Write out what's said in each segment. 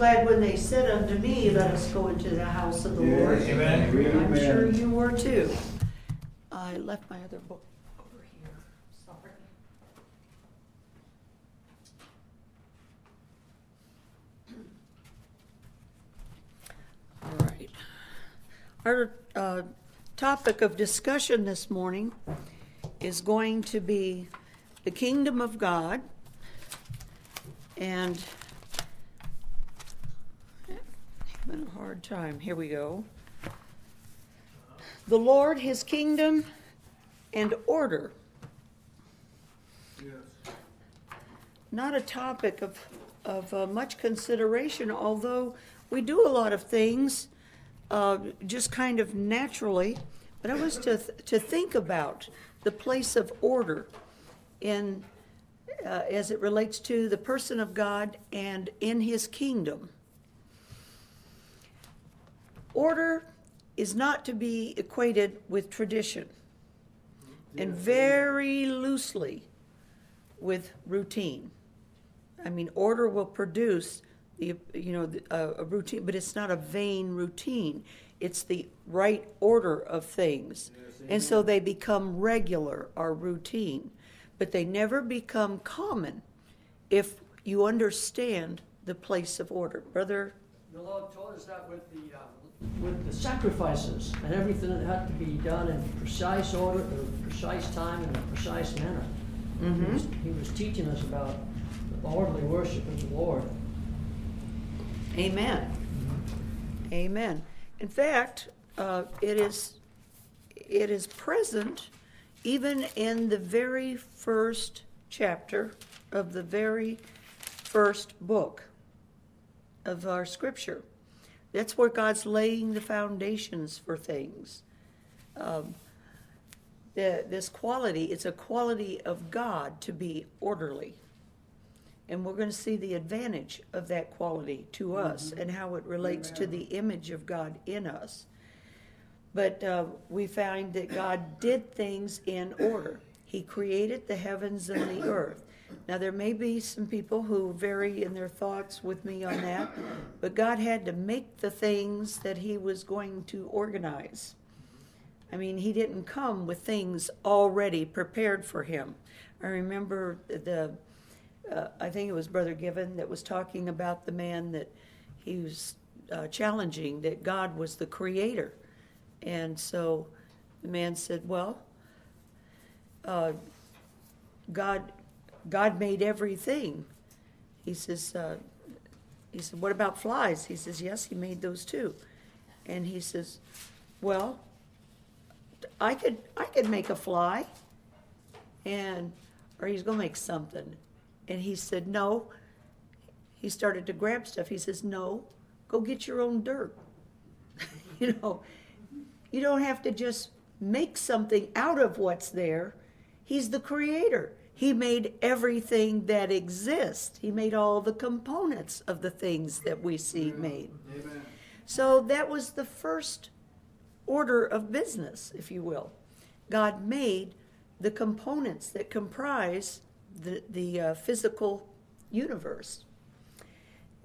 glad when they said unto me, Let us go into the house of the Lord. Amen. I'm sure you were too. I left my other book over here, sorry. All right. Our uh, topic of discussion this morning is going to be the kingdom of God and having a hard time. Here we go. The Lord, his kingdom, and order. Not a topic of, of uh, much consideration, although we do a lot of things uh, just kind of naturally. But I was to, to think about the place of order in, uh, as it relates to the person of God and in his kingdom. Order is not to be equated with tradition and very loosely with routine. I mean, order will produce the, you know, the- a, a routine, but it's not a vain routine. It's the right order of things. And so they become regular or routine, but they never become common if you understand the place of order. Brother, The Lord us that with the, uh, with the sacrifices and everything that had to be done in precise order, at a precise time, in a precise manner. He was- He was teaching us about the orderly worship of the Lord. Amen. Amen. In fact, uh, it is, it is present even in the very first chapter of the very first book of our scripture. That's where God's laying the foundations for things. Um, the, this quality, it's a quality of God to be orderly. And we're going to see the advantage of that quality to us and how it relates to the image of God in us. But uh, we find that God did things in order. He created the heavens and the earth. Now, there may be some people who vary in their thoughts with me on that, but God had to make the things that He was going to organize. I mean, He didn't come with things already prepared for Him. I remember the uh, I think it was Brother Given that was talking about the man that he was uh, challenging that God was the creator. And so the man said, Well, uh, God, God made everything. He says, uh, he said, What about flies? He says, Yes, he made those too. And he says, Well, I could I could make a fly and or he's gonna make something. And he said, No. He started to grab stuff. He says, No, go get your own dirt. you know, you don't have to just make something out of what's there. He's the creator. He made everything that exists. He made all the components of the things that we see made. Amen. So that was the first order of business, if you will. God made the components that comprise the, the uh, physical universe.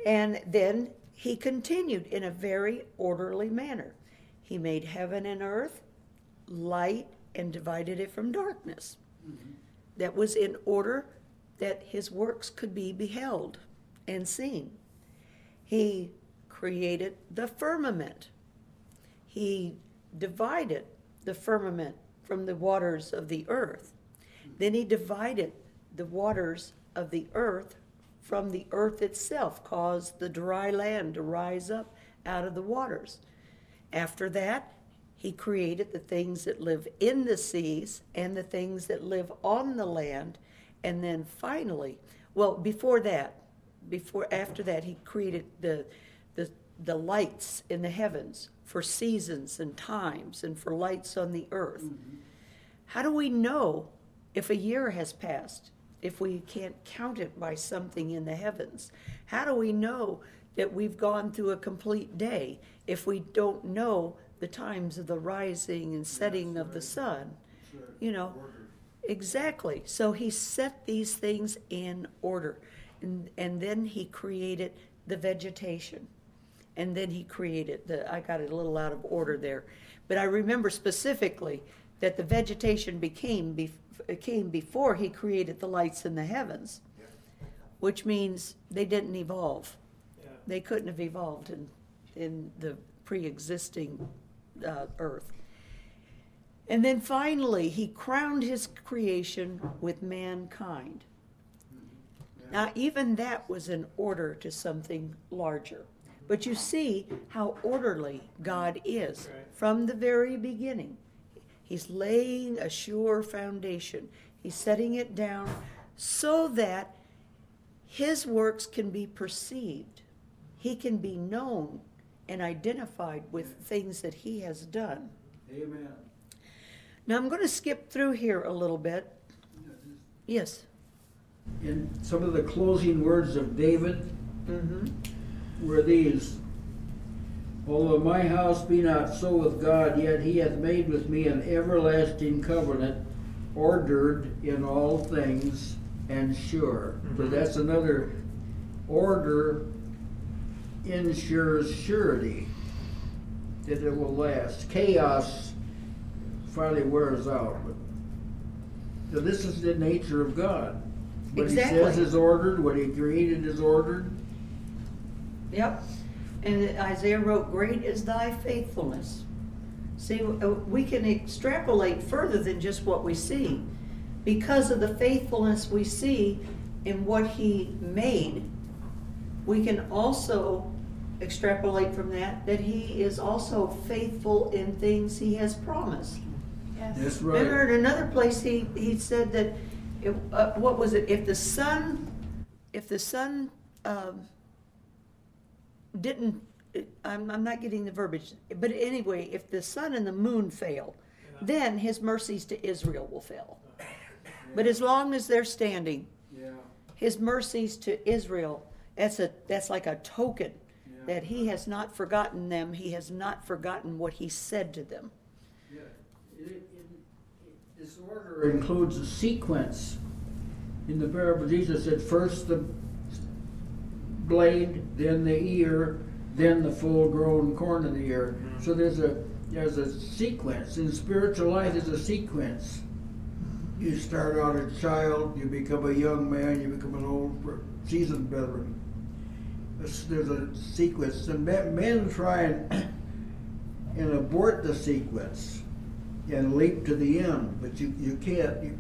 And then he continued in a very orderly manner. He made heaven and earth, light, and divided it from darkness. That was in order that his works could be beheld and seen. He created the firmament. He divided the firmament from the waters of the earth. Then he divided the waters of the earth from the earth itself, caused the dry land to rise up out of the waters. After that, he created the things that live in the seas and the things that live on the land. And then finally, well, before that, before after that, he created the the the lights in the heavens for seasons and times and for lights on the earth. Mm-hmm. How do we know if a year has passed if we can't count it by something in the heavens? How do we know that we've gone through a complete day if we don't know the times of the rising and setting of the sun? You know, exactly. So he set these things in order. And, and then he created the vegetation. And then he created the, I got it a little out of order there. But I remember specifically that the vegetation became, bef- came before he created the lights in the heavens, which means they didn't evolve. Yeah. They couldn't have evolved in, in the pre-existing uh, earth. And then finally, he crowned his creation with mankind. Now, even that was in order to something larger. But you see how orderly God is from the very beginning. He's laying a sure foundation, He's setting it down so that His works can be perceived, He can be known and identified with things that He has done. Amen. Now, I'm going to skip through here a little bit. Yes. In some of the closing words of David Mm-hmm. were these Although my house be not so with God, yet he hath made with me an everlasting covenant, ordered in all things and sure. So Mhm. that's another order ensures surety that it will last. Chaos finally wears out. But so this is the nature of God. What he says is ordered, what he created is ordered. Yep. And Isaiah wrote, Great is thy faithfulness. See, we can extrapolate further than just what we see. Because of the faithfulness we see in what he made, we can also extrapolate from that that he is also faithful in things he has promised. Yes. That's Remember right. in another place, he, he said that, it- uh, what was it, if the sun, if the sun, um, didn't, I'm, I'm not getting the verbiage, but anyway, if the sun and the moon fail, then his mercies to Israel will fail. But as long as they're standing, Yeah. his mercies to Israel, that's a, that's like a token Yeah. That he has not forgotten them, he has not forgotten what he said to them. Yeah, it, it, it- this order includes a sequence. In the parable, Jesus said, first the blade, then the ear, then the full-grown corn of the ear. Mm-hmm. So there's a there's a sequence. In spiritual life, there's a sequence. Mm-hmm. You start out a child, you become a young man, you become an old seasoned veteran. There's, there's a sequence, and men, men try and and abort the sequence and leap to the end, but you, you can't. You,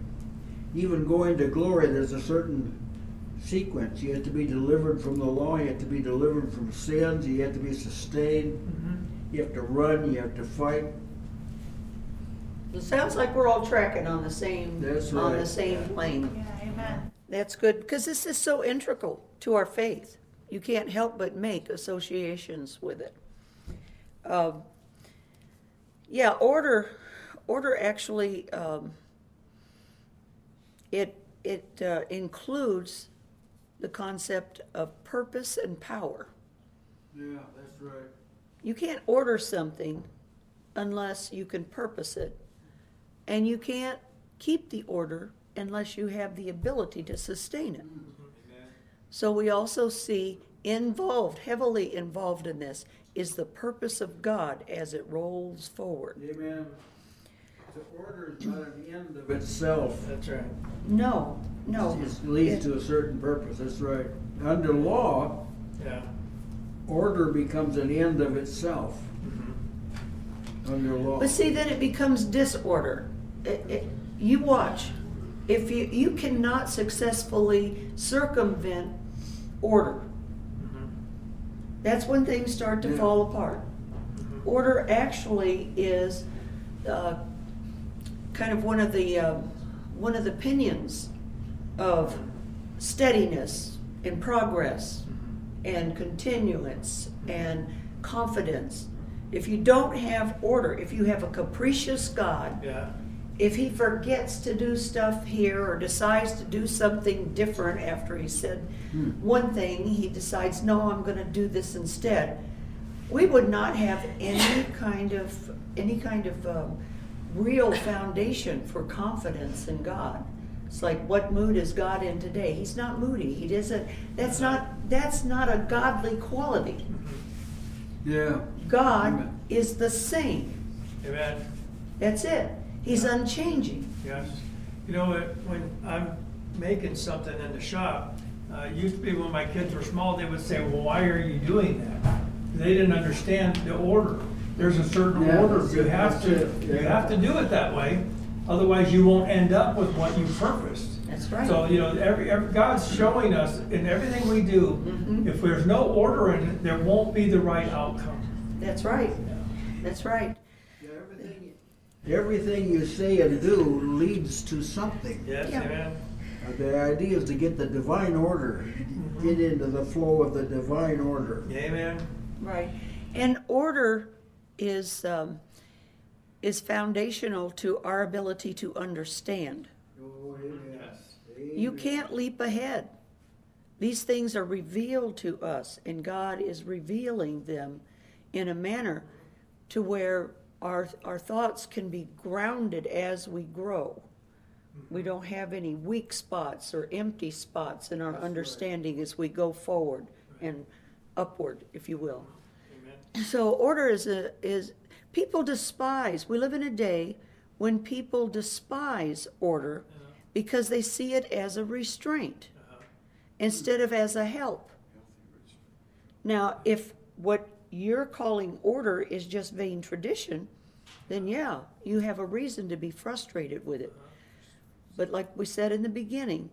even going to glory, there's a certain sequence. You have to be delivered from the law, you have to be delivered from sins, you have to be sustained, mm-hmm. you have to run, you have to fight. It sounds like we're all tracking on the same, That's on the same plane. Yeah, amen. That's good, because this is so integral to our faith. You can't help but make associations with it. Um, Yeah, order, order actually, um, it, it uh, includes the concept of purpose and power. Yeah, that's right. You can't order something unless you can purpose it. And you can't keep the order unless you have the ability to sustain it. So we also see involved, heavily involved in this, is the purpose of God as it rolls forward. Amen. The order is not an end of itself. That's right. No, no. It leads to a certain purpose, that's right. Under law, Yeah. order becomes an end of itself. Mhm. Under law. But see, then it becomes disorder. It- it- you watch. If you, you cannot successfully circumvent order, Mhm. that's when things start to Yeah. fall apart. Mhm. Order actually is uh, kind of one of the uh, one of the pinions of steadiness and progress and continuance and confidence. If you don't have order, if you have a capricious God, Yeah. If he forgets to do stuff here or decides to do something different after he said Hmm. one thing, he decides, no, I'm going to do this instead. We would not have any kind of any kind of um, real foundation for confidence in God It's like, what mood is God in today? He's not moody. He doesn't, that's not, that's not a godly quality. Yeah. God Amen. is the same. Amen. That's it. He's unchanging. Yes. You know, it- when I'm making something in the shop, uh, used to be when my kids were small, they would say, well, why are you doing that? They didn't understand the order. There's a certain Yeah, order. that's You it, have that's to, it, you yeah. have to do it that way. Otherwise, you won't end up with what you purposed. That's right. So, you know, every, every, God's showing us in everything we do, Mhm. if there's no order in it, there won't be the right outcome. That's right. Yeah. That's right. Yeah, Everything, everything you say and do leads to something. Yes, Yeah. amen. Uh, The idea is to get the divine order, get into the flow of the divine order. Amen. Right. And order is, um, is foundational to our ability to understand. Oh, amen. Yes. You can't leap ahead. These things are revealed to us, and God is revealing them in a manner to where our, our thoughts can be grounded as we grow. We don't have any weak spots or empty spots in our understanding as we go forward and upward, if you will. Amen. So order is a is people despise. We live in a day when people despise order because they see it as a restraint instead of as a help. Now, if what you're calling order is just vain tradition, then yeah, you have a reason to be frustrated with it. But like we said in the beginning,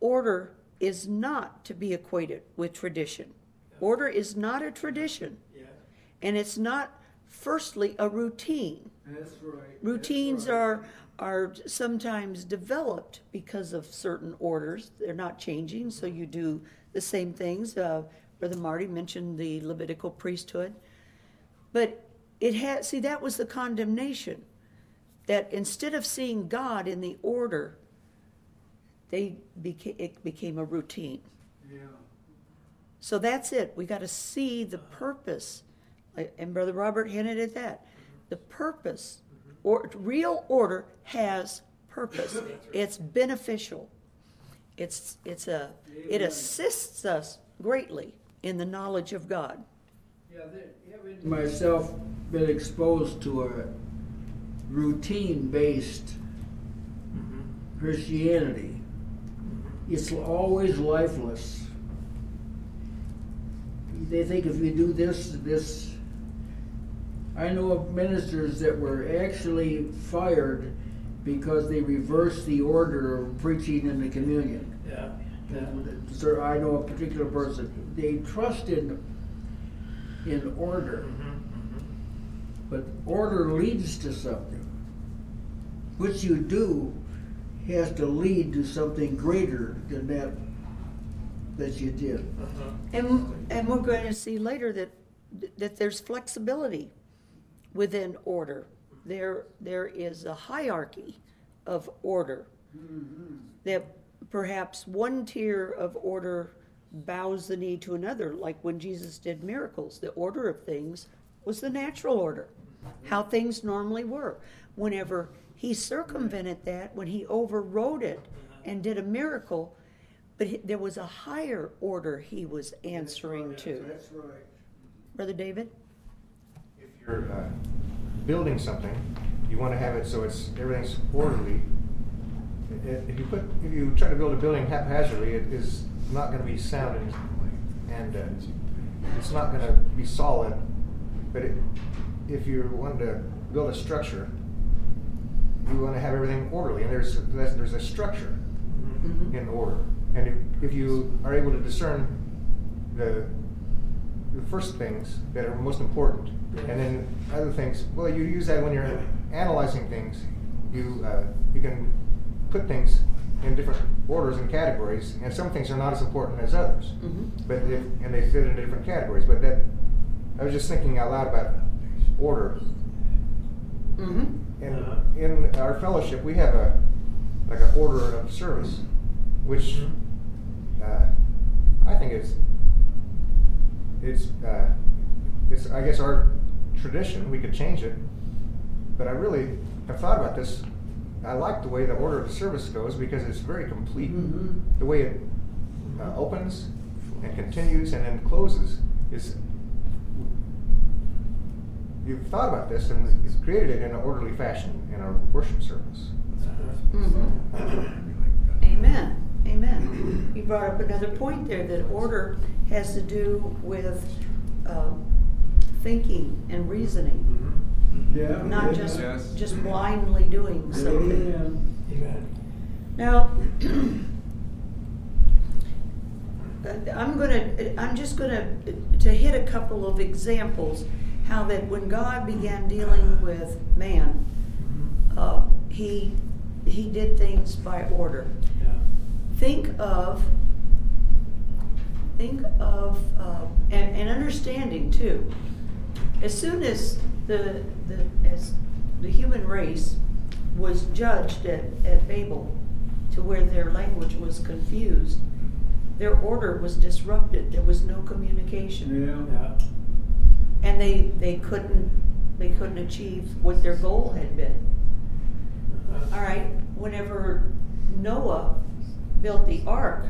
order is not to be equated with tradition. Order is not a tradition. Yeah. And it's not, firstly, a routine. That's right. Routines are, are sometimes developed because of certain orders. They're not changing, so you do the same things. Uh, Brother Marty mentioned the Levitical priesthood. But it had, see, that was the condemnation. That instead of seeing God in the order, they became, it became a routine. Yeah. So that's it. We got to see the purpose. And Brother Robert hinted at that. Mm-hmm. The purpose, mm-hmm. or real order has purpose. It's beneficial. It's it's a it assists us greatly in the knowledge of God. Yeah, having myself been exposed to a routine-based mm-hmm. Christianity. Mm-hmm. It's always lifeless. They think if you do this, this. I know of ministers that were actually fired because they reversed the order of preaching in the communion. Yeah. Yeah. Sir, I know a particular person. They trust in in order, mm-hmm, mm-hmm. but order leads to something. What you do has to lead to something greater than that that you did. Uh-huh. And and we're going to see later that that there's flexibility within order. There there is a hierarchy of order. that perhaps one tier of order bows the knee to another, like when Jesus did miracles. The order of things was the natural order, how things normally were. Whenever he circumvented that, when he overrode it and did a miracle, but he- there was a higher order he was answering to. That's right. Brother David? If you're uh, building something, you want to have it so it's, everything's orderly. If you put, if you try to build a building haphazardly, it is not going to be sound and, and uh, it's not going to be solid. But it, if you want to build a structure, you want to have everything orderly, and there's, there's there's a structure Mhm. in order. And if, if you are able to discern the, the first things that are most important, and then other things, well, you use that when you're analyzing things. You, uh, you can put things in different orders and categories, and some things are not as important as others. Mhm. But if, and they fit into different categories. But that, I was just thinking out loud about order. Mm-hmm. In, Uh-huh. in our fellowship, we have a, like an order of service, which uh, I think is, it's, uh, it's, I guess our tradition, we could change it, but I really have thought about this I like the way the order of the service goes because it's very complete. Mhm. The way it uh, opens and continues and then closes is. You've thought about this and it's created it in an orderly fashion in our worship service. Mhm. Amen, amen. You brought up another point there, that order has to do with um, thinking and reasoning, Yeah. not just, Yes. just blindly doing something. Amen. Amen. Now, I'm gonna, I'm just gonna, to hit a couple of examples, how that when God began dealing with man, uh, he, he did things by order. Yeah. Think of, think of, uh, and, and understanding too. As soon as the, the, as the human race was judged at, at Babel to where their language was confused, their order was disrupted. There was no communication. Yeah. And they, they couldn't, they couldn't achieve what their goal had been. All right, whenever Noah built the ark,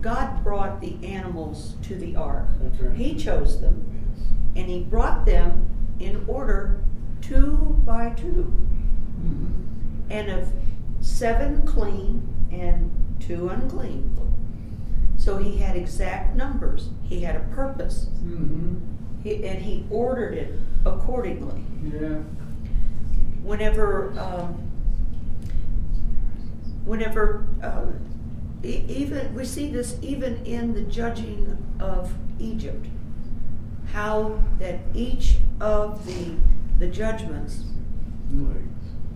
God brought the animals to the ark. Right. He chose them, and he brought them in order two by two, Mhm. and of seven clean and two unclean. So he had exact numbers. He had a purpose, Mhm. he, and he ordered it accordingly. Yeah. whenever um, whenever uh, e- even we see this even in the judging of Egypt how that each of the the judgments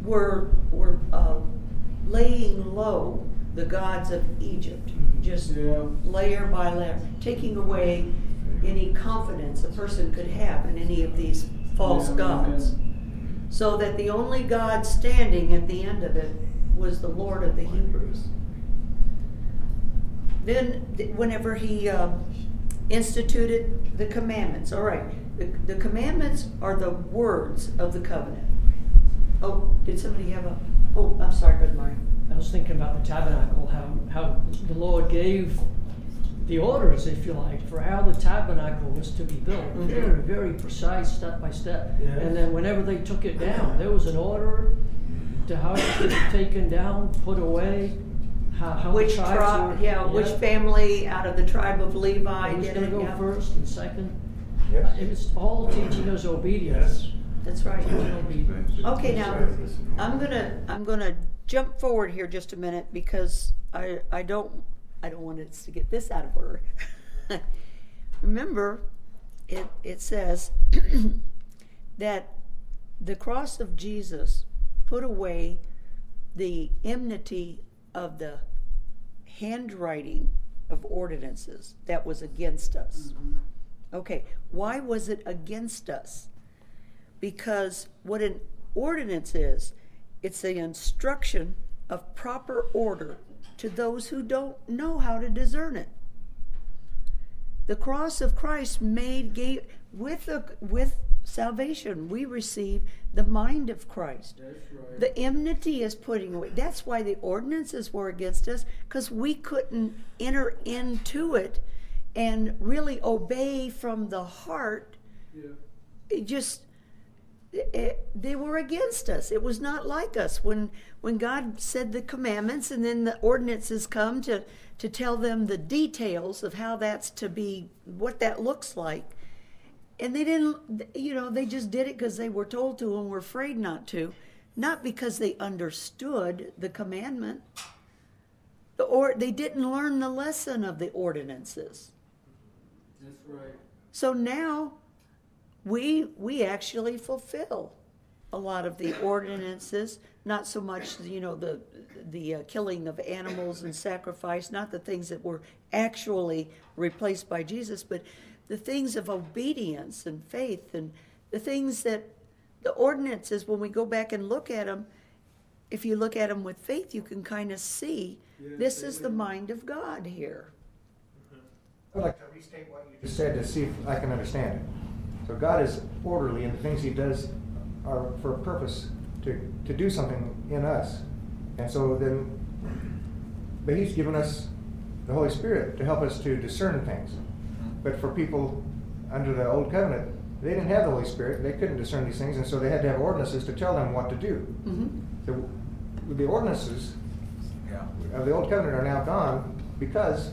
were were uh, laying low the gods of Egypt just Yeah. layer by layer taking away any confidence a person could have in any of these false Yeah, gods amen. so that the only God standing at the end of it was the Lord of the Hebrews. Then, th- whenever he uh, instituted the commandments, all right, the, the commandments are the words of the covenant. Oh, did somebody have a? Oh, I'm sorry, Brother Marty. I was thinking about the tabernacle, how, how the Lord gave the orders, if you like, for how the tabernacle was to be built. Mhm. Very, very precise, step by step. Yes. And then whenever they took it down, there was an order to how it was taken down, put away, how, how the Which tribes tribe? were- Yeah, which family out of the tribe of Levi Who's did gonna it? go yeah. first and second? Yes. It was all teaching us obedience. That's right. Teaching obedience. Okay, now, I'm gonna, I'm gonna jump forward here just a minute because I, I don't, I don't want us to get this out of order. Remember, it, it says that the cross of Jesus put away the enmity of the handwriting of ordinances that was against us. Mm-hmm. Okay, why was it against us? because what an ordinance is, it's the instruction of proper order to those who don't know how to discern it. The cross of Christ made gave with the with salvation we receive the mind of Christ. Right. The enmity is putting away. That's why the ordinances were against us, because we couldn't enter into it and really obey from the heart Yeah. it just it, they were against us it was not like us when when god said the commandments and then the ordinances come to to tell them the details of how that's to be what that looks like. And they didn't you know they just did it because they were told to and were afraid not to. Not because they understood the commandment or they didn't learn the lesson of the ordinances. That's right. so now we we actually fulfill a lot of the ordinances, not so much you know the the uh, killing of animals and sacrifice, not the things that were actually replaced by Jesus, but the things of obedience and faith and the things that the ordinances when we go back and look at them if you look at them with faith you can kind of see Yes, this is the mind of God here. I'd like to restate what you just said to see if I can understand it. So God is orderly and the things he does are for a purpose to, to do something in us. And so then, but he's given us the Holy Spirit to help us to discern things. But for people under the old covenant, they didn't have the Holy Spirit, they couldn't discern these things, and so they had to have ordinances to tell them what to do. Mhm. The, the ordinances Yeah. of the old covenant are now gone because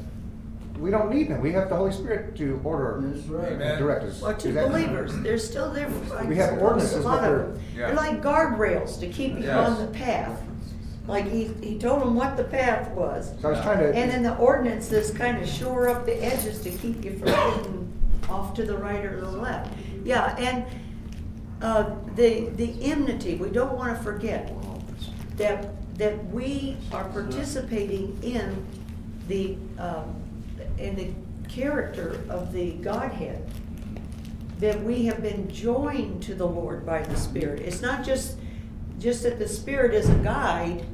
we don't need them. We have the Holy Spirit to order That's right. and direct us. Well, to Is believers, they're still there. for- I We have ordinances, A lot but of they're- them. Yeah. They're like guardrails to keep you Yes. on the path. Like he, he told them what the path was. So I was trying to. And then the ordinances kind of shore up the edges to keep you from getting off to the right or the left. Yeah, and, uh, the, the enmity, we don't wanna forget that, that we are participating in the, um, in the character of the Godhead. That we have been joined to the Lord by the Spirit. It's not just, just that the Spirit is a guide.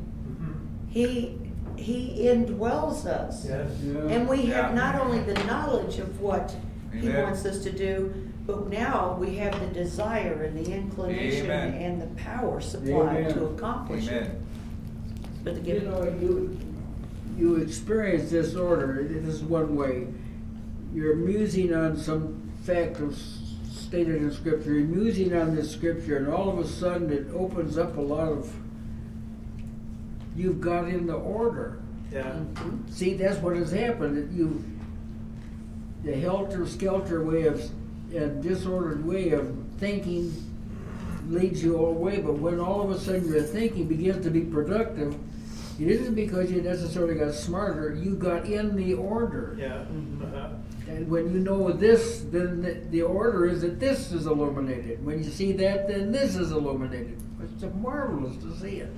He, he indwells us. Yes. And we have not only the knowledge of what he Amen. wants us to do, but now we have the desire and the inclination Amen. and the power supplied Amen. to accomplish it. Amen. But to You give, know, you, you experience this order, it is one way. You're musing on some fact of s- stated in scripture, you're musing on this scripture, and all of a sudden it opens up a lot of, you've got in the order. Yeah. Mhm. See, that's what has happened, that you, the helter-skelter way of, and disordered way of thinking leads you all away, but when all of a sudden your thinking begins to be productive, it isn't because you necessarily got smarter, you got in the order. Yeah. Uh-huh. And when you know this, then the, the order is that this is illuminated. When you see that, then this is illuminated. It's marvelous to see it.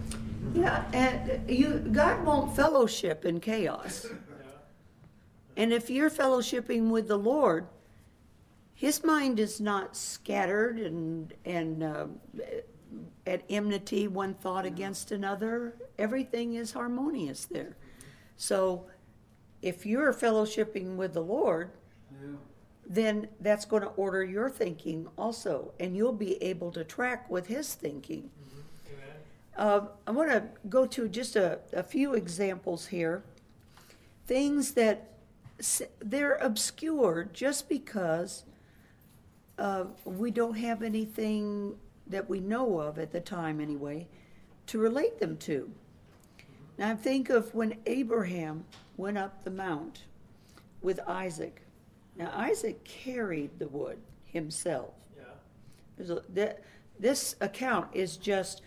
Yeah, and you, God won't fellowship in chaos. And if you're fellowshipping with the Lord, his mind is not scattered and, and uh, at enmity, one thought against another. Everything is harmonious there. So if you're fellowshipping with the Lord, then that's going to order your thinking also, and you'll be able to track with his thinking. Amen. Uh, I want to go to just a, a few examples here. Things that s- they're obscure just because uh, we don't have anything that we know of at the time, anyway, to relate them to. Now, I think of when Abraham went up the mount with Isaac. Now, Isaac carried the wood himself. Yeah. There's a, that, this account is just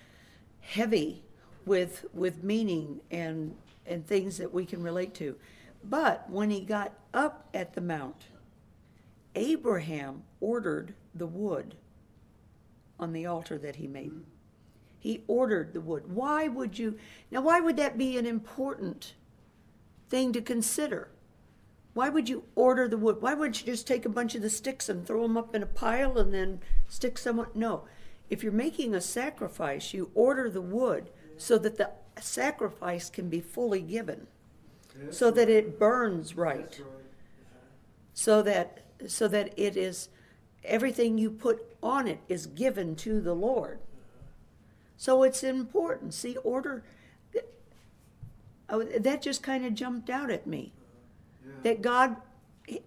heavy with with meaning and and things that we can relate to. But when he got up at the mount, Abraham ordered the wood on the altar that he made. He ordered the wood. Why would you now why would that be an important thing to consider? Why would you order the wood? Why wouldn't you just take a bunch of the sticks and throw them up in a pile and then stick someone? No. If you're making a sacrifice, you order the wood so that the sacrifice can be fully given, so that it burns right, so that so that it is everything you put on it is given to the Lord. So it's important. See, order. Oh, that just kind of jumped out at me that God,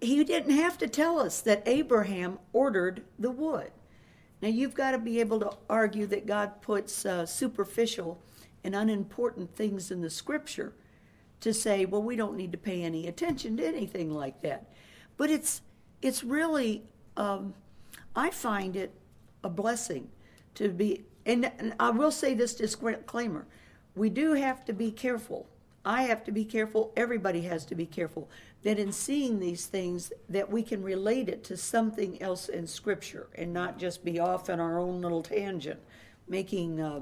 He didn't have to tell us that Abraham ordered the wood. Now, you've got to be able to argue that God puts uh, superficial and unimportant things in the scripture to say, well, we don't need to pay any attention to anything like that. But it's, it's really, um, I find it a blessing to be, and, and I will say this disclaimer we do have to be careful. I have to be careful, everybody has to be careful, that in seeing these things, that we can relate it to something else in Scripture and not just be off in our own little tangent, making, uh,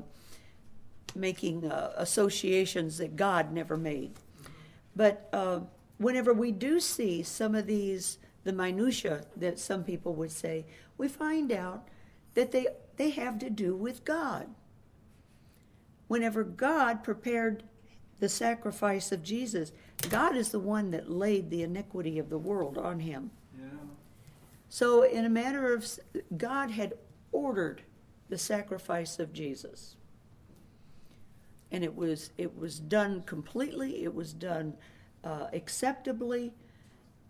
making uh, associations that God never made. But uh, whenever we do see some of these, the minutia that some people would say, we find out that they, they have to do with God. Whenever God prepared the sacrifice of Jesus, God is the one that laid the iniquity of the world on him. Yeah. So, in a matter of, God had ordered the sacrifice of Jesus. and it was, it was done completely, it was done uh, acceptably,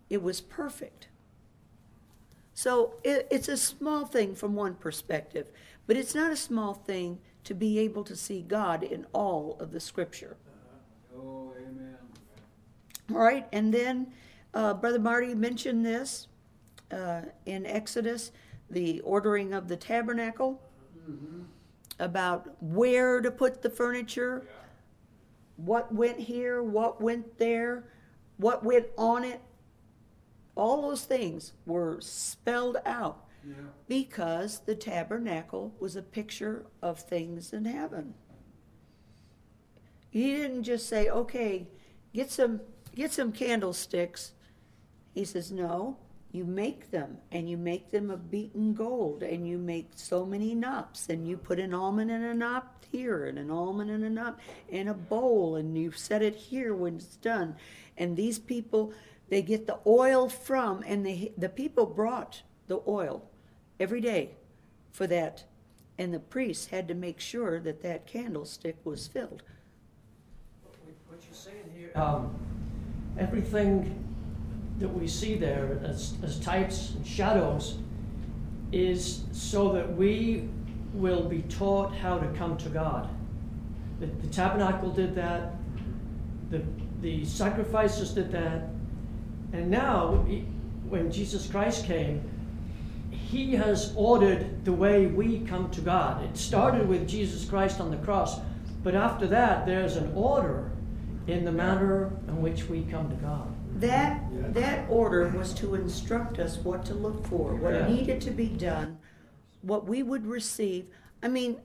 it was perfect. So it, it's a small thing from one perspective, but it's not a small thing to be able to see God in all of the scripture. All right, and then uh, Brother Marty mentioned this uh, in Exodus, the ordering of the tabernacle, about where to put the furniture, what went here, what went there, what went on it. All those things were spelled out Yeah. because the tabernacle was a picture of things in heaven. He didn't just say, "Okay, get some get some candlesticks." He says, "No, you make them and you make them of beaten gold and you make so many knops and you put an almond and a knop here and an almond and a knop in a bowl and you set it here when it's done. And these people they get the oil from and they the people brought the oil every day for that and the priests had to make sure that that candlestick was filled. What you're saying here, um, everything that we see there as, as types and shadows is so that we will be taught how to come to God. The, the tabernacle did that, the, the sacrifices did that, and now, when Jesus Christ came, he has ordered the way we come to God. It started with Jesus Christ on the cross, but after that, there's an order in the manner in which we come to God. That, that order was to instruct us what to look for, what Yeah. needed to be done, what we would receive. I mean,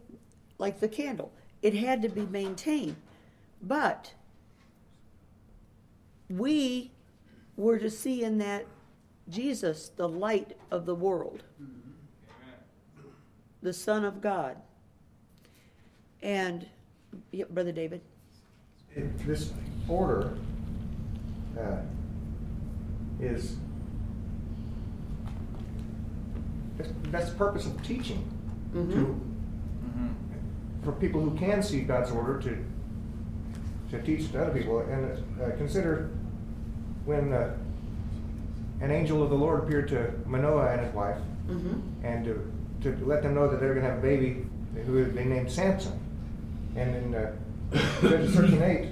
like the candle, it had to be maintained. But we were to see in that Jesus, the light of the world, mm-hmm. the Son of God. And, yeah, Brother David? It- This order uh, is, that's- that's the purpose of teaching. To, for people who can see God's order to, to teach to other people. And uh, consider when uh, an angel of the Lord appeared to Manoah and his wife, Mm-hmm. and to, to let them know that they were going to have a baby who they named Samson. And in uh, 13 8,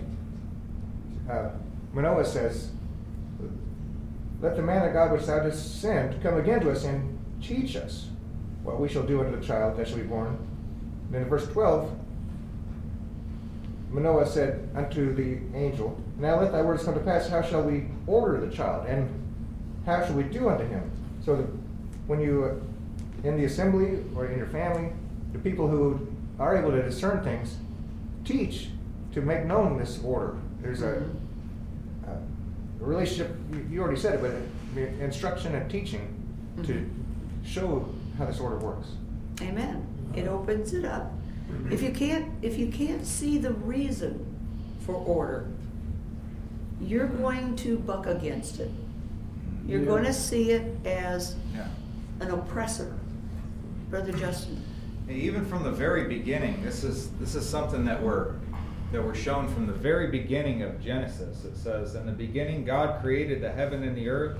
uh, Manoah says, Let the man of God which thou didst send come again to us and teach us what we shall do unto the child that shall be born. And Then in verse 12, Manoah said unto the angel, Now let thy words come to pass, how shall we order the child, and how shall we do unto him? So that when you, uh, in the assembly or in your family, the people who are able to discern things, teach to make known this order. There's a, mm-hmm. a relationship, you- you already said it, but instruction and teaching to mm-hmm. show how this order works. Amen. It uh-huh. opens it up. Mm-hmm. If you can't, if you can't see the reason for order, you're going to buck against it. You're Yeah. going to see it as Yeah. an oppressor. Brother Justin. Even from the very beginning, this is this is something that we're that we're shown from the very beginning of Genesis. It says, "In the beginning, God created the heaven and the earth,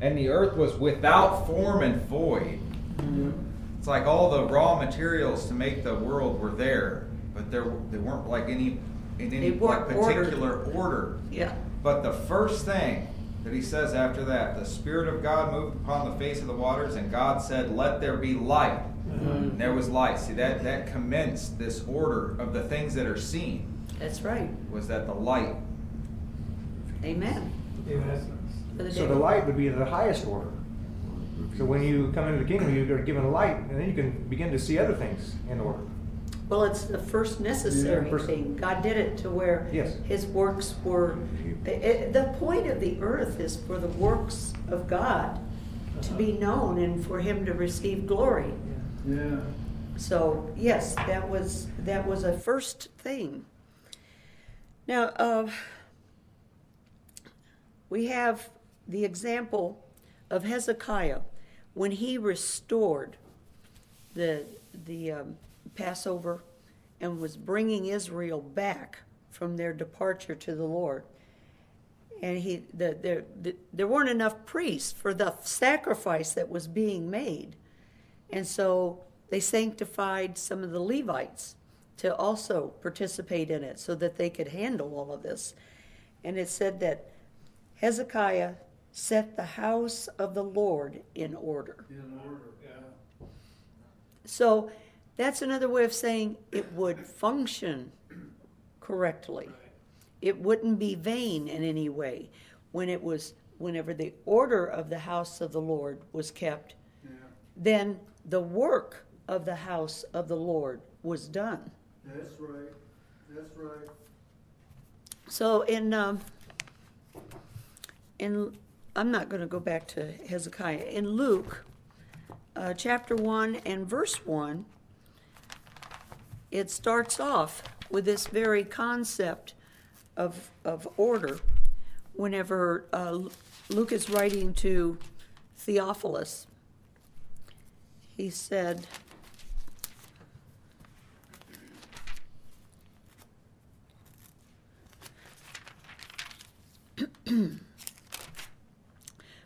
and the earth was without form and void." Mm-hmm. It's like all the raw materials to make the world were there, but there they weren't like any in any like weren't ordered. particular order. Yeah. But the first thing that he says after that, the Spirit of God moved upon the face of the waters, and God said, Let there be light. And there was light. See, that, that commenced this order of the things that are seen, That's right. was that the light. Amen. Amen. Brother So the light would be the highest order. So when you come into the kingdom, you're given a light, and then you can begin to see other things in order. Well, it's the first necessary Yeah, first- thing. God did it to where Yes. His works were. i- i- the point of the earth is for the works of God to be uh-huh. known and for Him to receive glory. So yes, that was that was a first thing. Now, uh, we have the example of Hezekiah when he restored the the um, Passover and was bringing Israel back from their departure to the Lord. And he, the, the, the, there weren't enough priests for the sacrifice that was being made. And so they sanctified some of the Levites to also participate in it so that they could handle all of this. And it said that Hezekiah set the house of the Lord in order. In order. Yeah. So that's another way of saying it would function correctly. Right. It wouldn't be vain in any way when it was whenever the order of the house of the Lord was kept, Yeah, then the work of the house of the Lord was done. that's right, that's right. So in um, in I'm not going to go back to Hezekiah. In Luke, uh, chapter one and verse one, it starts off with this very concept of of order. Whenever uh, Luke is writing to Theophilus, he said.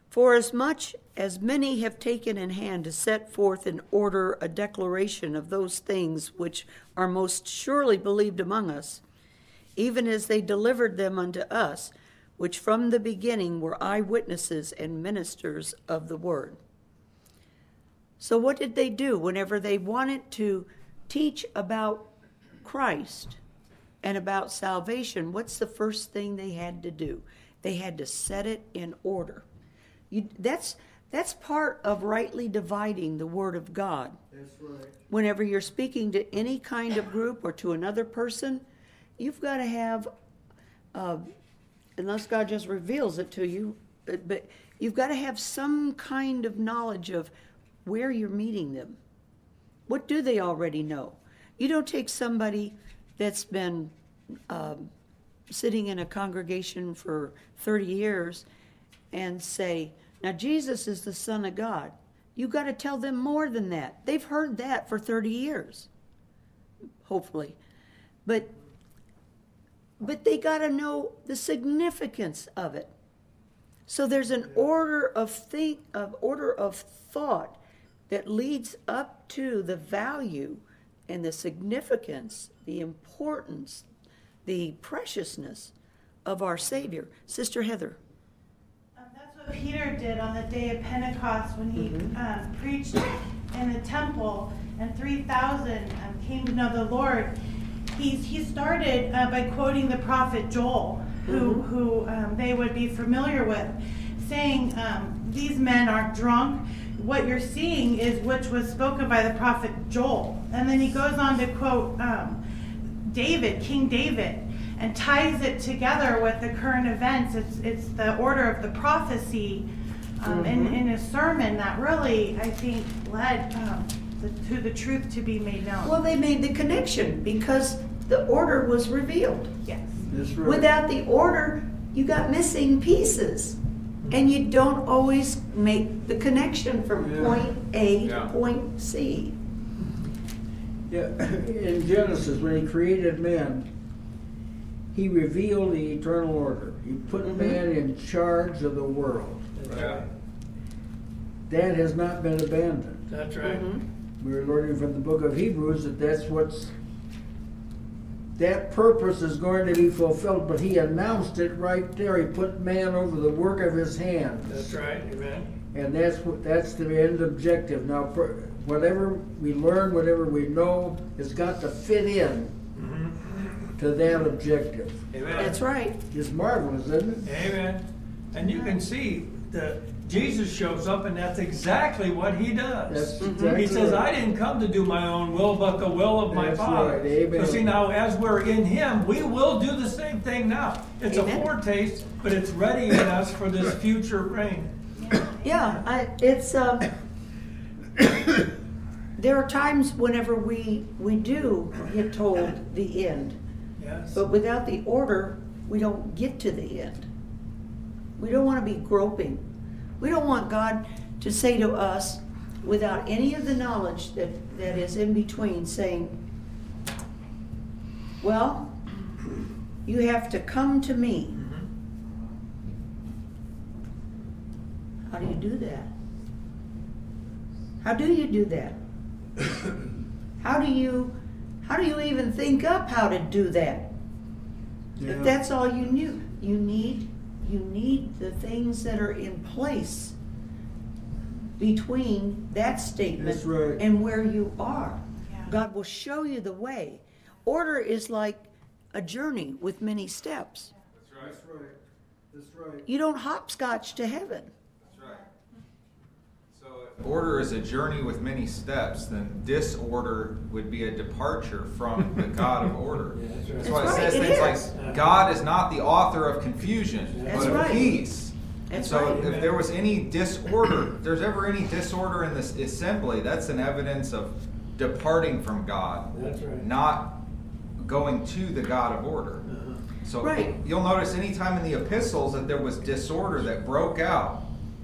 For as much as many have taken in hand to set forth in order a declaration of those things which are most surely believed among us, even as they delivered them unto us, which from the beginning were eyewitnesses and ministers of the word. So, what did they do whenever they wanted to teach about Christ and about salvation? What's the first thing they had to do? They had to set it in order. You, that's that's part of rightly dividing the word of God. That's right. Whenever you're speaking to any kind of group or to another person, you've got to have, uh, unless God just reveals it to you, but, but you've got to have some kind of knowledge of where you're meeting them. What do they already know? You don't take somebody that's been um, sitting in a congregation for 30 years and say, Now, Jesus is the Son of God. You've got to tell them more than that. They've heard that for 30 years, hopefully. But but they got to know the significance of it. So there's an order of think of order of thought that leads up to the value and the significance, the importance, the preciousness of our Savior. Sister Heather. Um, That's what Peter did on the day of Pentecost when he Mhm. um, preached in the temple and 3,000 um, came to know the Lord. He's, he started uh, by quoting the prophet Joel, who, Mhm. who um, they would be familiar with, saying, um, These men aren't drunk. What you're seeing is which was spoken by the prophet Joel. And then he goes on to quote um, David, King David, and ties it together with the current events. It's, it's the order of the prophecy um, in, Mhm. in a sermon that really, I think, led um, the, to the truth to be made known. Well, they made the connection because the order was revealed. yes. Right. Without the order, you got missing pieces. And you don't always make the connection from Yeah. point A Yeah. to point C. Yeah, in Genesis, when he created man, he revealed the eternal order. He put Mhm. man in charge of the world. Yeah. That has not been abandoned. That's right. Mhm. We're learning from the book of Hebrews that that's what's that purpose is going to be fulfilled, but he announced it right there. He put man over the work of his hands. That's right, amen. And that's what, that's the end objective. Now, per- whatever we learn, whatever we know, it's got to fit in Mhm. to that objective. Amen. That's right. It's marvelous, isn't it? Amen. And you can see that Jesus shows up and that's exactly what he That's does. exactly He says, right. I didn't come to do my own will, but the will of my That's Father. right. Amen. So see now, as we're in him, we will do the same thing now. It's a Amen. foretaste, but it's readying us for this future reign. Yeah, I, it's, um, there are times whenever we, we do get told the end, Yes. but without the order, we don't get to the end. We don't want to be groping. We don't want God to say to us, without any of the knowledge that, that is in between, saying, Well, you have to come to me. How do you do that? How do you do that? How do you how do you even think up how to do that? Yeah. If that's all you knew, you need you need the things that are in place between that statement That's right. and where you are. Yeah. God will show you the way. Order is like a journey with many steps. That's right. That's right. You don't hopscotch to heaven. That's right. So if order is a journey with many steps, then disorder would be a departure from the God of order. Yeah, that's right. That's why it That's says it things is. like, God is not the author of confusion, That's but of right. peace. And That's so right. if there was any disorder, if there's ever any disorder in this assembly, that's an evidence of departing from God. That's right. Not going to the God of order. Uh-huh. So Right. you'll notice anytime in the epistles that there was disorder that broke out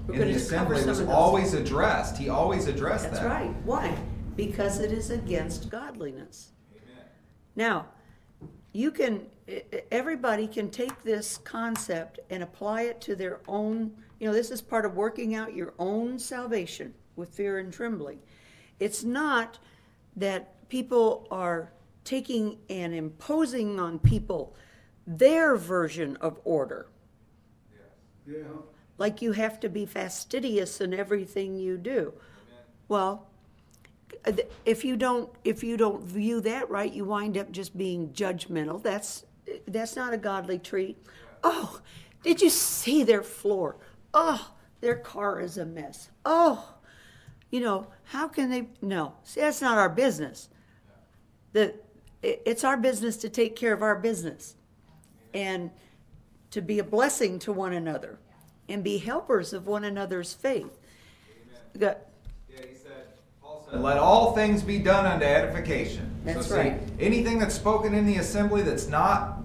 We're in the cover assembly some was of those. always addressed. He always addressed That's that. right. Why? Because it is against godliness. Amen. Now, you can, everybody can take this concept and apply it to their own, you know, this is part of working out your own salvation with fear and trembling. It's not that people are taking and imposing on people their version of order. Yeah. Like you have to be fastidious in everything you do. Well, if you don't if you don't view that right, you wind up just being judgmental. That's that's not a godly treat. Oh, did you see their floor? Oh, their car is a mess. Oh, you know how can they? No, see that's not our business. The it's our business to take care of our business, and to be a blessing to one another, and be helpers of one another's faith. The- Yeah, he said, Paul said, let all things be done unto edification. That's so see, right. Anything that's spoken in the assembly that's not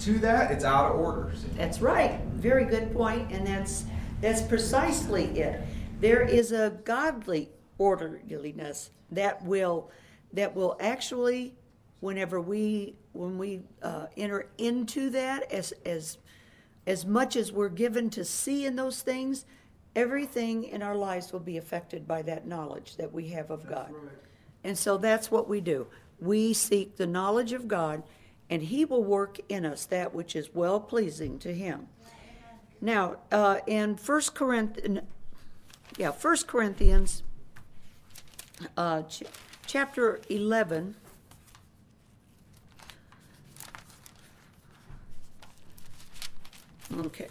to that, it's out of order. see. That's right. Very good point, and that's that's precisely it. There is a godly orderliness that will that will actually, whenever we when we uh, enter into that, as as as much as we're given to see in those things, everything in our lives will be affected by that knowledge that we have of God. right. And so that's what we do. We seek the knowledge of God, and He will work in us that which is well pleasing to Him. Now, uh, in First Corinthians, yeah, First Corinthians, uh, ch- chapter eleven. Okay.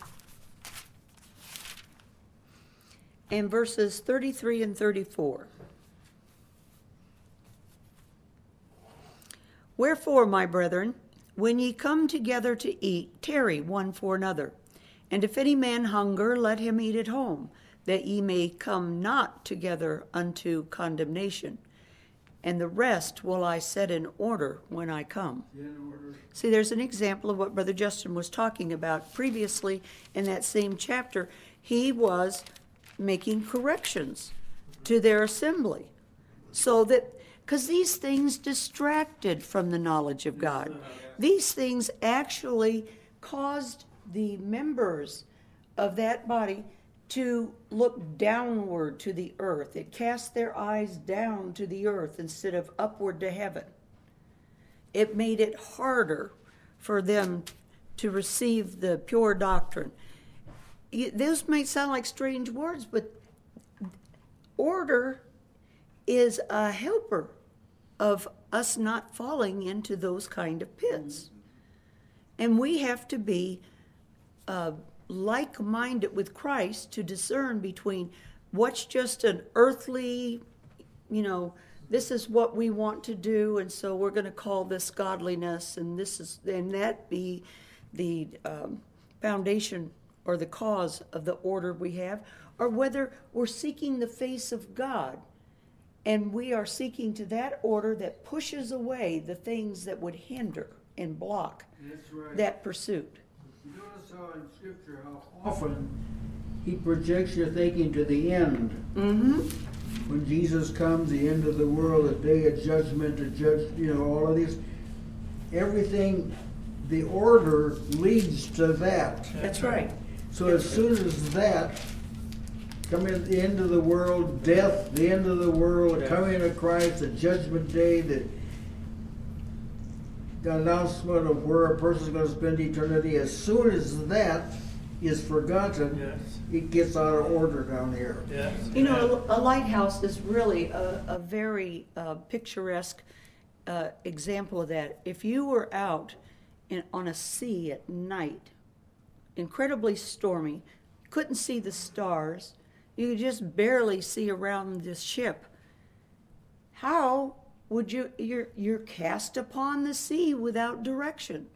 And verses thirty-three and thirty-four. Wherefore, my brethren, when ye come together to eat, tarry one for another. And if any man hunger, let him eat at home, that ye may come not together unto condemnation. And the rest will I set in order when I come. See, there's an example of what Brother Justin was talking about previously in that same chapter. He was making corrections to their assembly so that, because these things distracted from the knowledge of God. These things actually caused the members of that body to look downward to the earth. It cast their eyes down to the earth instead of upward to heaven it made it harder for them to receive the pure doctrine. Those may sound like strange words, but order is a helper of us not falling into those kind of pits. And we have to be uh, like minded with Christ to discern between what's just an earthly, you know, this is what we want to do, and so we're going to call this godliness, and this is, and that be the um, foundation or the cause of the order we have, or whether we're seeking the face of God and we are seeking to that order that pushes away the things that would hinder and block right. that pursuit. You Notice how in scripture how often he projects your thinking to the end. Mm-hmm. When Jesus comes, the end of the world, the day of judgment, to judge, you know, all of these. everything, the order leads to that. That's right. So as soon as that, coming at the end of the world, death, the end of the world, coming of Christ, the judgment day, the the announcement of where a person's gonna spend eternity, as soon as that is forgotten, Yes. it gets out of order down here. Yes. You know, a lighthouse is really a, a very uh, picturesque uh, example of that. If you were out in, on a sea at night, incredibly stormy, couldn't see the stars, you could just barely see around the ship. How would you, you're, you're cast upon the sea without direction.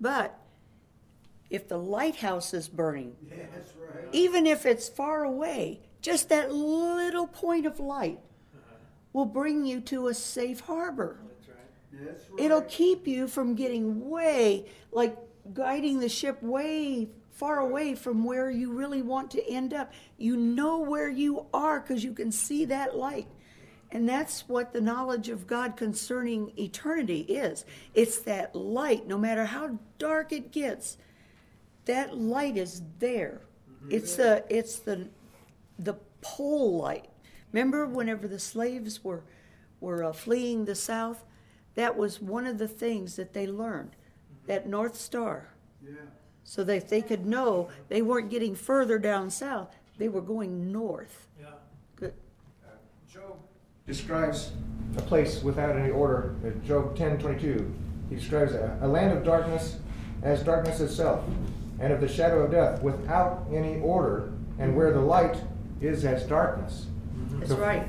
But if the lighthouse is burning, right. even if it's far away, just that little point of light will bring you to a safe harbor. Right. Right. It'll keep you from getting way, like guiding the ship way far away from where you really want to end up. You know where you are because you can see that light. And that's what the knowledge of God concerning eternity is. It's that light, no matter how dark it gets, that light is there. It's the it's the the pole light. Remember whenever the slaves were were uh, fleeing the south, that was one of the things that they learned, that north star. Yeah. So that they could know they weren't getting further down south, they were going north. Yeah. Good. Job describes a place without any order. In Job ten twenty two, he describes a, a land of darkness as darkness itself, and of the shadow of death without any order, and where the light is as darkness. That's The right.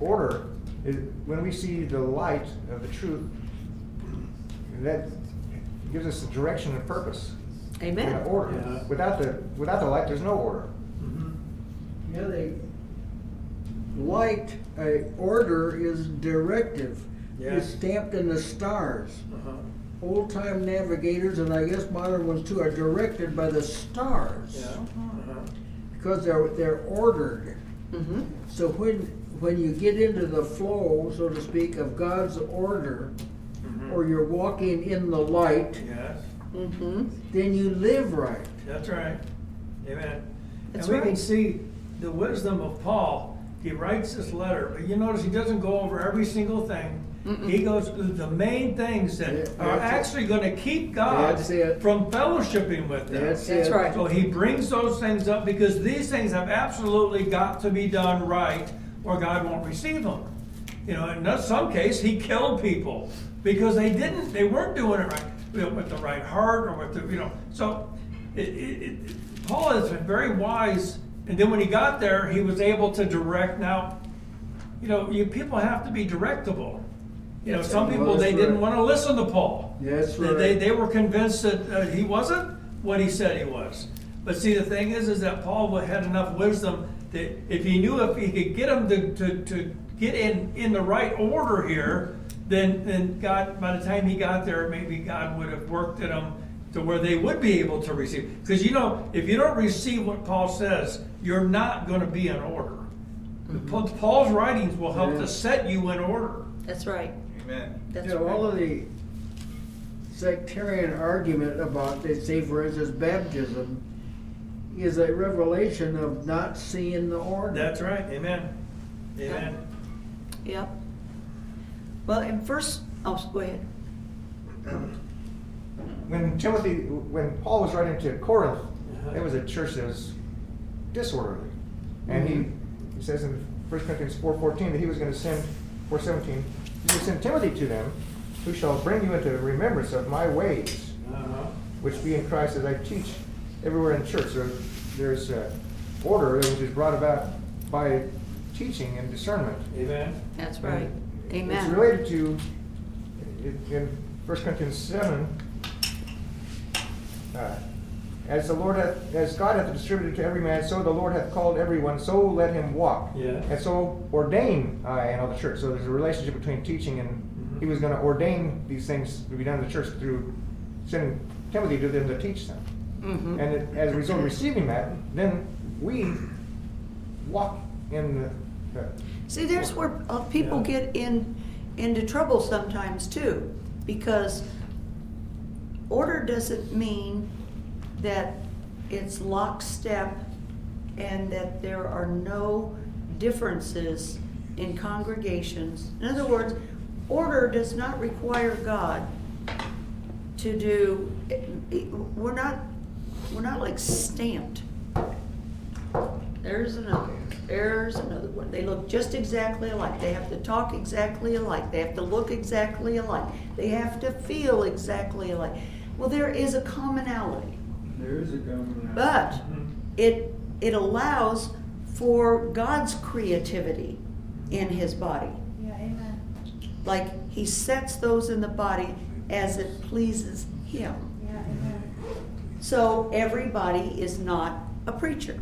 Order is when we see the light of the truth. That gives us a direction and purpose. Amen. And order. Yeah. Without the without the light, there's no order. Mm-hmm. Yeah, they, light, uh, order is directive. Yeah. It's stamped in the stars. Uh-huh. Old-time navigators, and I guess modern ones too, are directed by the stars. Yeah. Uh-huh. Because they're, they're ordered. Mm-hmm. So when, when you get into the flow, so to speak, of God's order, Mhm. or you're walking in the light, Yes. Mm-hmm. then you live right. That's right. Amen. That's and we can see the wisdom of Paul. He writes this letter, but you notice he doesn't go over every single thing. He goes through the main things that Yeah, are that's it. actually going to keep God That's it. from fellowshipping with them. That's That's it. right. So he brings those things up because these things have absolutely got to be done right, or God won't receive them. You know, in some case, he killed people because they didn't, they weren't doing it right, you know, with the right heart or with the, you know. So it, it, it, Paul has been very wise, and then when he got there, he was able to direct. Now, you know, you people have to be directable. You know, some people they didn't want to listen to Paul. They- right. They, they were convinced that uh, he wasn't what he said he was. But see, the thing is, is that Paul had enough wisdom that if he knew if he could get them to, to, to get in, in the right order here, then, then God, by the time he got there, maybe God would have worked at them to where they would be able to receive. Because you know, if you don't receive what Paul says, you're not going to be in order. Pa- Paul's writings will help Yeah. to set you in order. That's right. Amen. That's You know, all right. of the sectarian argument about, they say, for instance, baptism is a revelation of not seeing the order. That's right. Amen. Amen. Yep. Well, in first, oh, go ahead. when Timothy, when Paul was writing to Corinth, Uh-huh. it was a church that was disorderly, and he, he says in 1 Corinthians four fourteen that he was going to send four seventeen, he would send Timothy to them, who shall bring you into remembrance of my ways, Uh-huh. which be in Christ as I teach everywhere in church. So there's uh, order which is brought about by teaching and discernment. Amen. That's right. And Amen. It's related to in- in 1 Corinthians seven. uh, As the Lord hath, as God hath distributed to every man, so the Lord hath called everyone, so let him walk. Yes. And so ordain I in all the church. So there's a relationship between teaching and Mhm. he was gonna ordain these things to be done in the church through sending Timothy to them to teach them. Mhm. And it- as a result of receiving that, then we walk in the, the See, there's where uh, people Yeah. get in into trouble sometimes too, because order doesn't mean that it's lockstep and that there are no differences in congregations. In other words, order does not require God to do, we're not, we're not like stamped. There's another, there's another one. They look just exactly alike. They have to talk exactly alike. They have to look exactly alike. They have to feel exactly alike. Well, there is a commonality, There is a common. but it, it allows for God's creativity in his body. Yeah, amen. Like he sets those in the body as it pleases him. Yeah, amen. So everybody is not a preacher.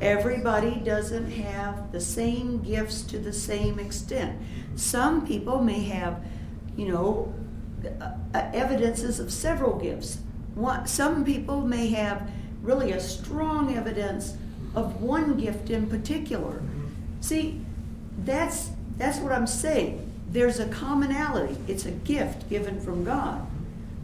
Everybody doesn't have the same gifts to the same extent. Some people may have, you know, uh, uh, evidences of several gifts. One, some people may have really a strong evidence of one gift in particular. Mm-hmm. See, that's that's what I'm saying. There's a commonality. It's a gift given from God.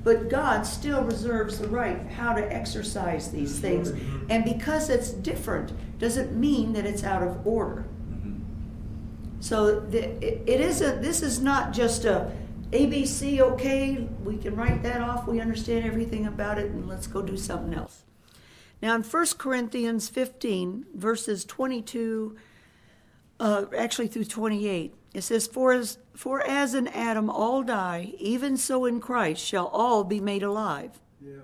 But God still reserves the right how to exercise these things. Mm-hmm. And because it's different doesn't mean that it's out of order. Mm-hmm. So the, it, it isn't, this is not just a ABC, okay, we can write that off, we understand everything about it, and let's go do something else. Now in 1 Corinthians 15, verses 22, uh, actually through 28, it says, for as, for as in Adam all die, even so in Christ shall all be made alive.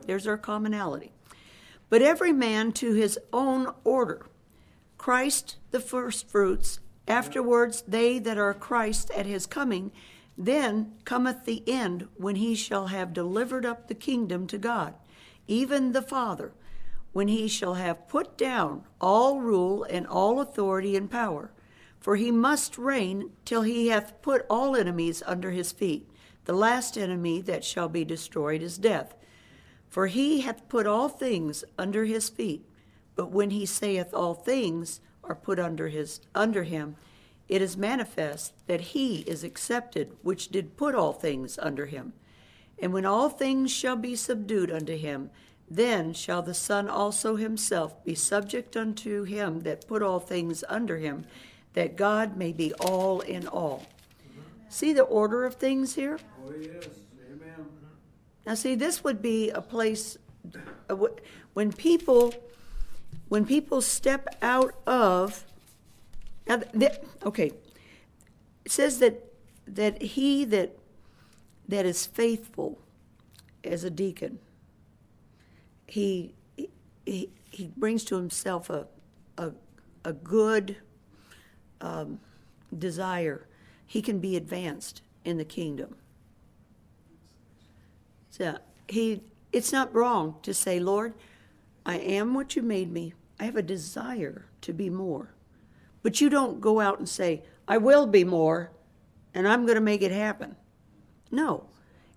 There's our commonality. But every man to his own order. Christ the firstfruits, afterwards they that are Christ at his coming. Then cometh the end, when he shall have delivered up the kingdom to God, even the Father, when he shall have put down all rule and all authority and power. For he must reign till he hath put all enemies under his feet. The last enemy that shall be destroyed is death. For he hath put all things under his feet. But when he saith all things are put under his under him, it is manifest that he is accepted which did put all things under him. And when all things shall be subdued unto him, then shall the Son also himself be subject unto him that put all things under him, that God may be all in all. See the order of things here? Oh, yes, amen. Now, see, this would be a place uh, when people when people step out of. Now, th- th- okay, it says that that he that that is faithful as a deacon, he he, he brings to himself a a, a good um, desire. He can be advanced in the kingdom. So he, it's not wrong to say, Lord, I am what you made me. I have a desire to be more. But you don't go out and say, I will be more, and I'm going to make it happen. No,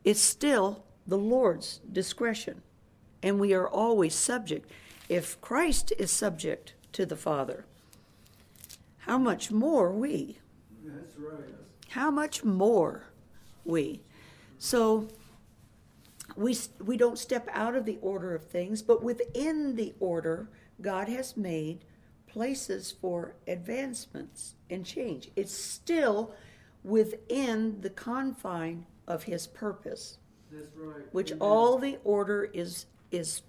it's still the Lord's discretion. And we are always subject. If Christ is subject to the Father, how much more we? That's right. How much more we? So we, we don't step out of the order of things, but within the order, God has made places for advancements and change. It's still within the confine of His purpose, right. which Amen. all the order is is.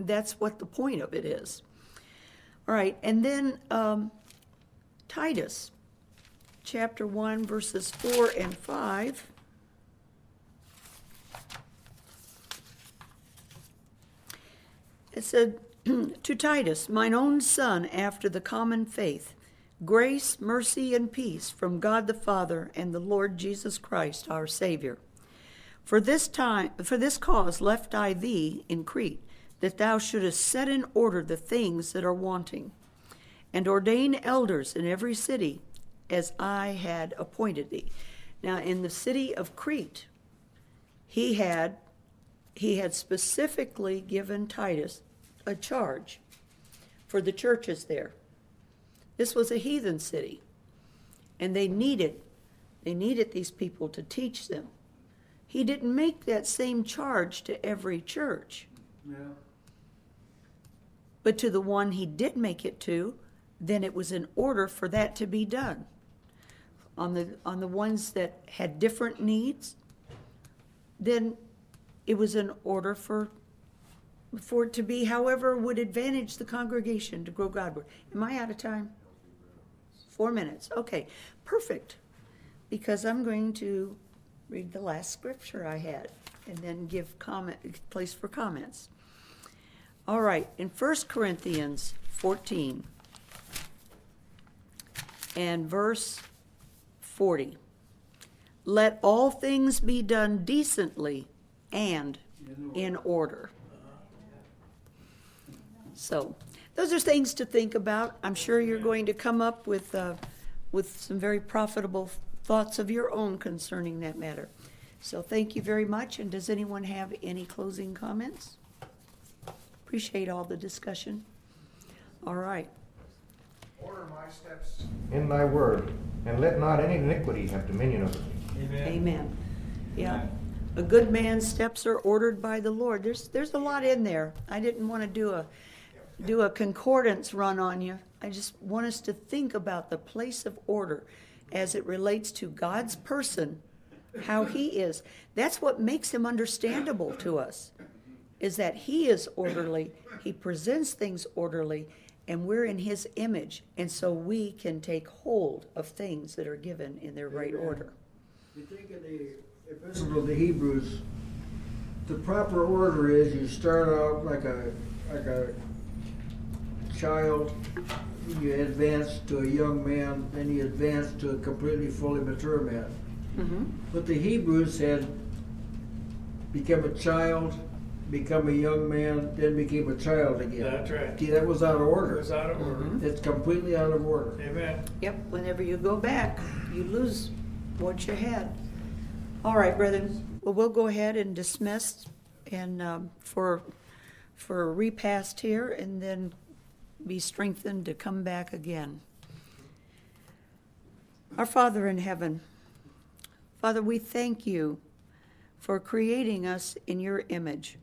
That's what the point of it is. All right, and then um, Titus, chapter one, verses four and five. It said, To Titus, mine own son, after the common faith, grace, mercy, and peace from God the Father and the Lord Jesus Christ, our Savior. For this time, for this cause left I thee in Crete, that thou shouldest set in order the things that are wanting, and ordain elders in every city, as I had appointed thee. Now, in the city of Crete, he had he had specifically given Titus a charge for the churches there. This was a heathen city, and they needed they needed these people to teach them he didn't make that same charge to every church. Yeah. But to the one he did make it to, then it was in order for that to be done. On the, on the ones that had different needs, then it was in order for, for it to be however would advantage the congregation to grow Godward. Am I out of time? Four minutes, okay, perfect. Because I'm going to read the last scripture I had and then give comment, place for comments. All right, in 1 Corinthians 14 and verse 40, let all things be done decently and in order. So, those are things to think about. I'm sure you're going to come up with, uh, with some very profitable thoughts of your own concerning that matter. So, thank you very much. And does anyone have any closing comments? Appreciate all the discussion. All right. Order my steps in thy word, and let not any iniquity have dominion over me. Amen. Amen. Yeah. A good man's steps are ordered by the Lord. There's, there's a lot in there. I didn't want to do a, do a concordance run on you. I just want us to think about the place of order as it relates to God's person, how he is. That's what makes him understandable to us, is that he is orderly, he presents things orderly, and we're in his image, and so we can take hold of things that are given in their right Amen. order. You think in the Epistle to the Hebrews, the proper order is you start out like a like a child, you advance to a young man, then you advance to a completely fully mature man. Mm-hmm. But the Hebrews had become a child, become a young man, then became a child again. That's right. See, that was out of It order. was out of order. It's completely out of order. Amen. Yep, whenever you go back, you lose what you had. All right, brethren, well, we'll go ahead and dismiss and, um, for, for a repast here and then be strengthened to come back again. Our Father in heaven, Father, we thank you for creating us in your image.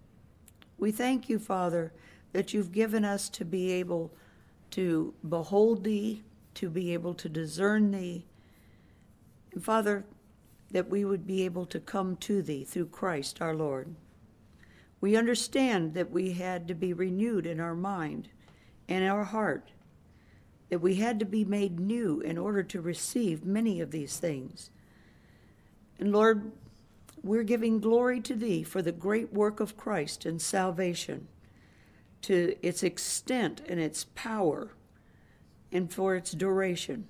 We thank you, Father, that you've given us to be able to behold thee, to be able to discern thee. And Father, that we would be able to come to thee through Christ our Lord. We understand that we had to be renewed in our mind and our heart, that we had to be made new in order to receive many of these things. And Lord, we're giving glory to thee for the great work of Christ and salvation, to its extent and its power, and for its duration.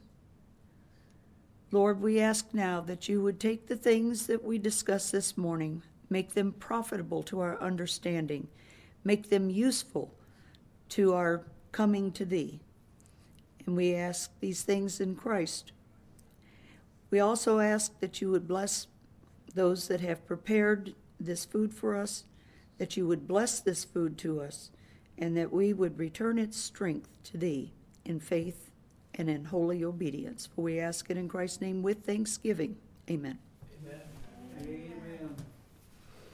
Lord, we ask now that you would take the things that we discussed this morning, make them profitable to our understanding, make them useful to our coming to thee. And we ask these things in Christ. We also ask that you would bless those that have prepared this food for us, that you would bless this food to us, and that we would return its strength to thee in faith and in holy obedience. For we ask it in Christ's name with thanksgiving. Amen.